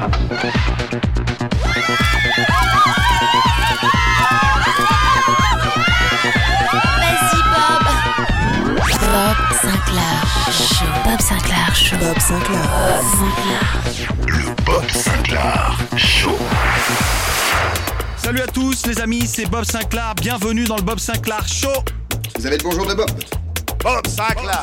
Bob Bob Sinclair Show. Bob Sinclair. Bob Sinclair Le Bob Sinclair Show. Salut à tous les amis, c'est Bob Sinclair. Bienvenue dans le Bob Sinclair Show. Vous avez le bonjour de Bob. Bob Sinclair.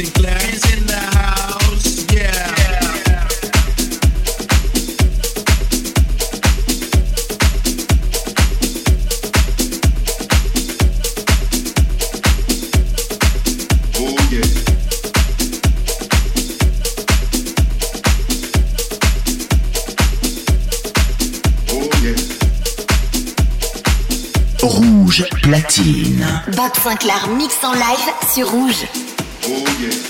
Sinclair is in the house. Yeah. Oh, oh, platine. Bob Sinclair mix en live sur rouge. you.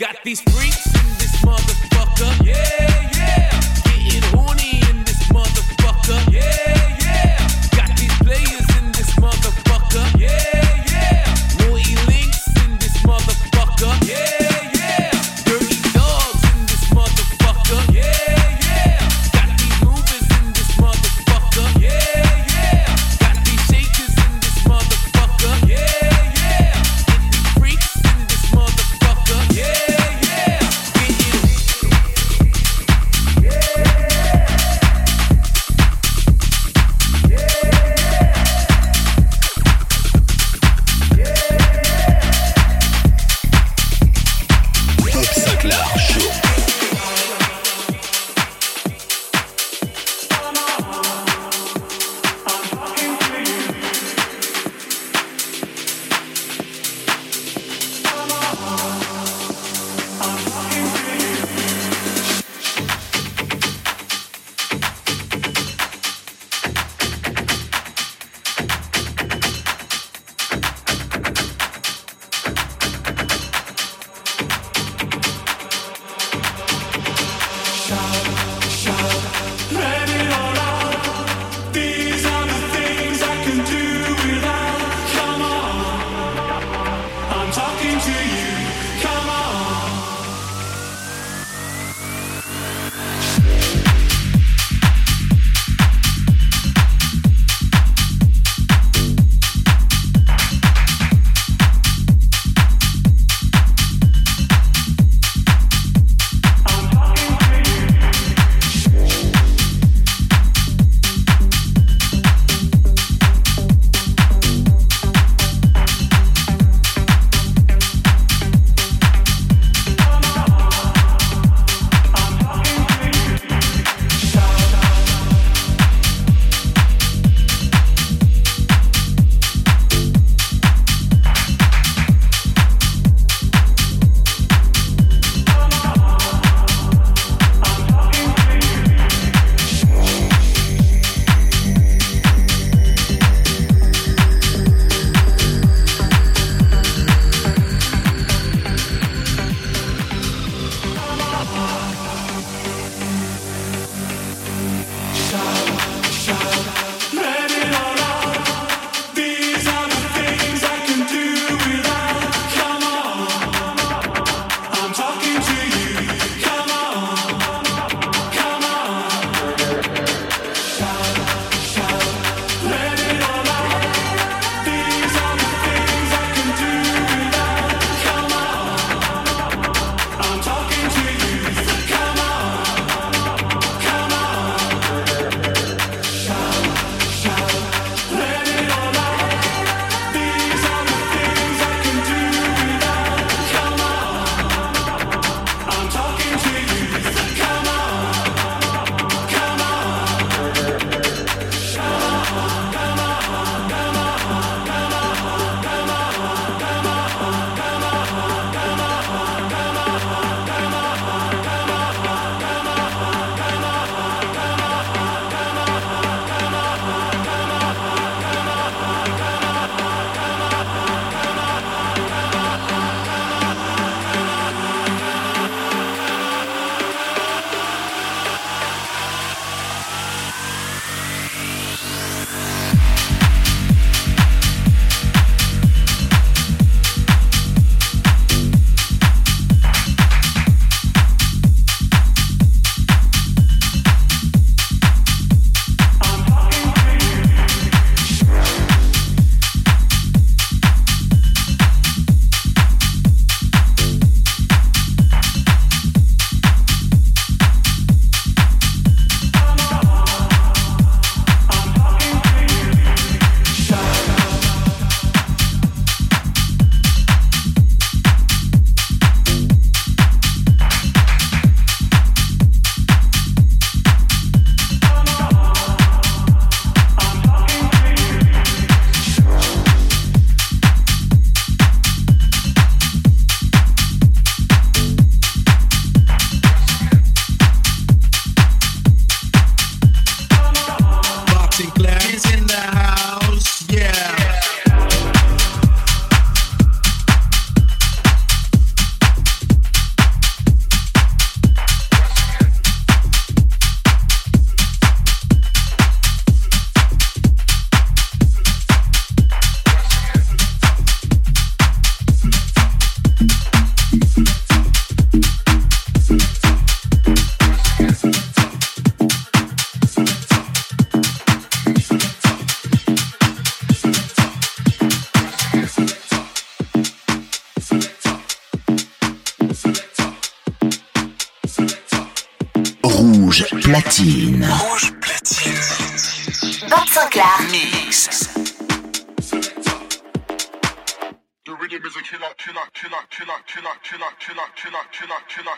Got these freaks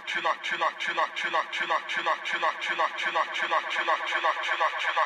chill out, chill out, chill out, chill out, chill out, chill out, chill out, chill out, chill out, chill out, chill out, chill out, chill out, chill out.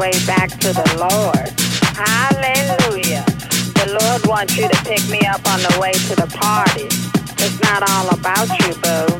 way back to the Lord. Hallelujah. The Lord wants you to pick me up on the way to the party. It's not all about you, boo.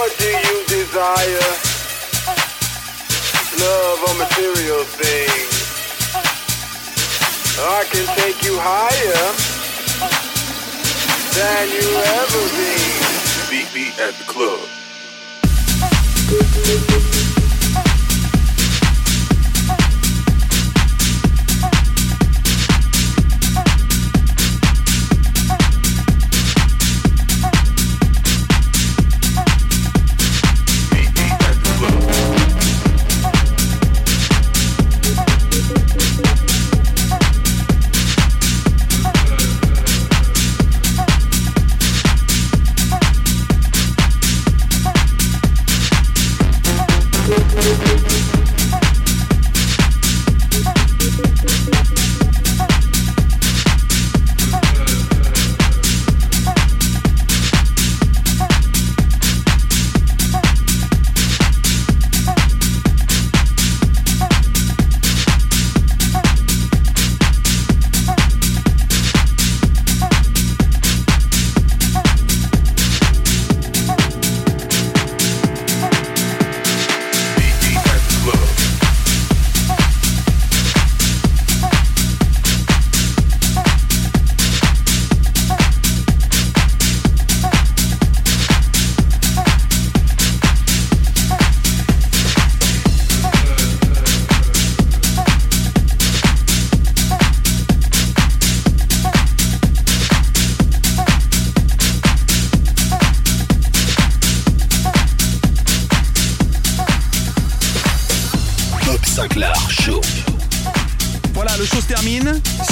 what do you desire? Love or material things? I can take you higher than you ever been. Beat me at the club.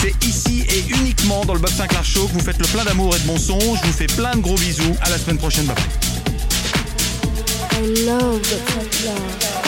C'est ici et uniquement dans le Bob Sinclair Show que vous faites le plein d'amour et de bon son. Je vous fais plein de gros bisous. À la semaine prochaine. Bye bye. I love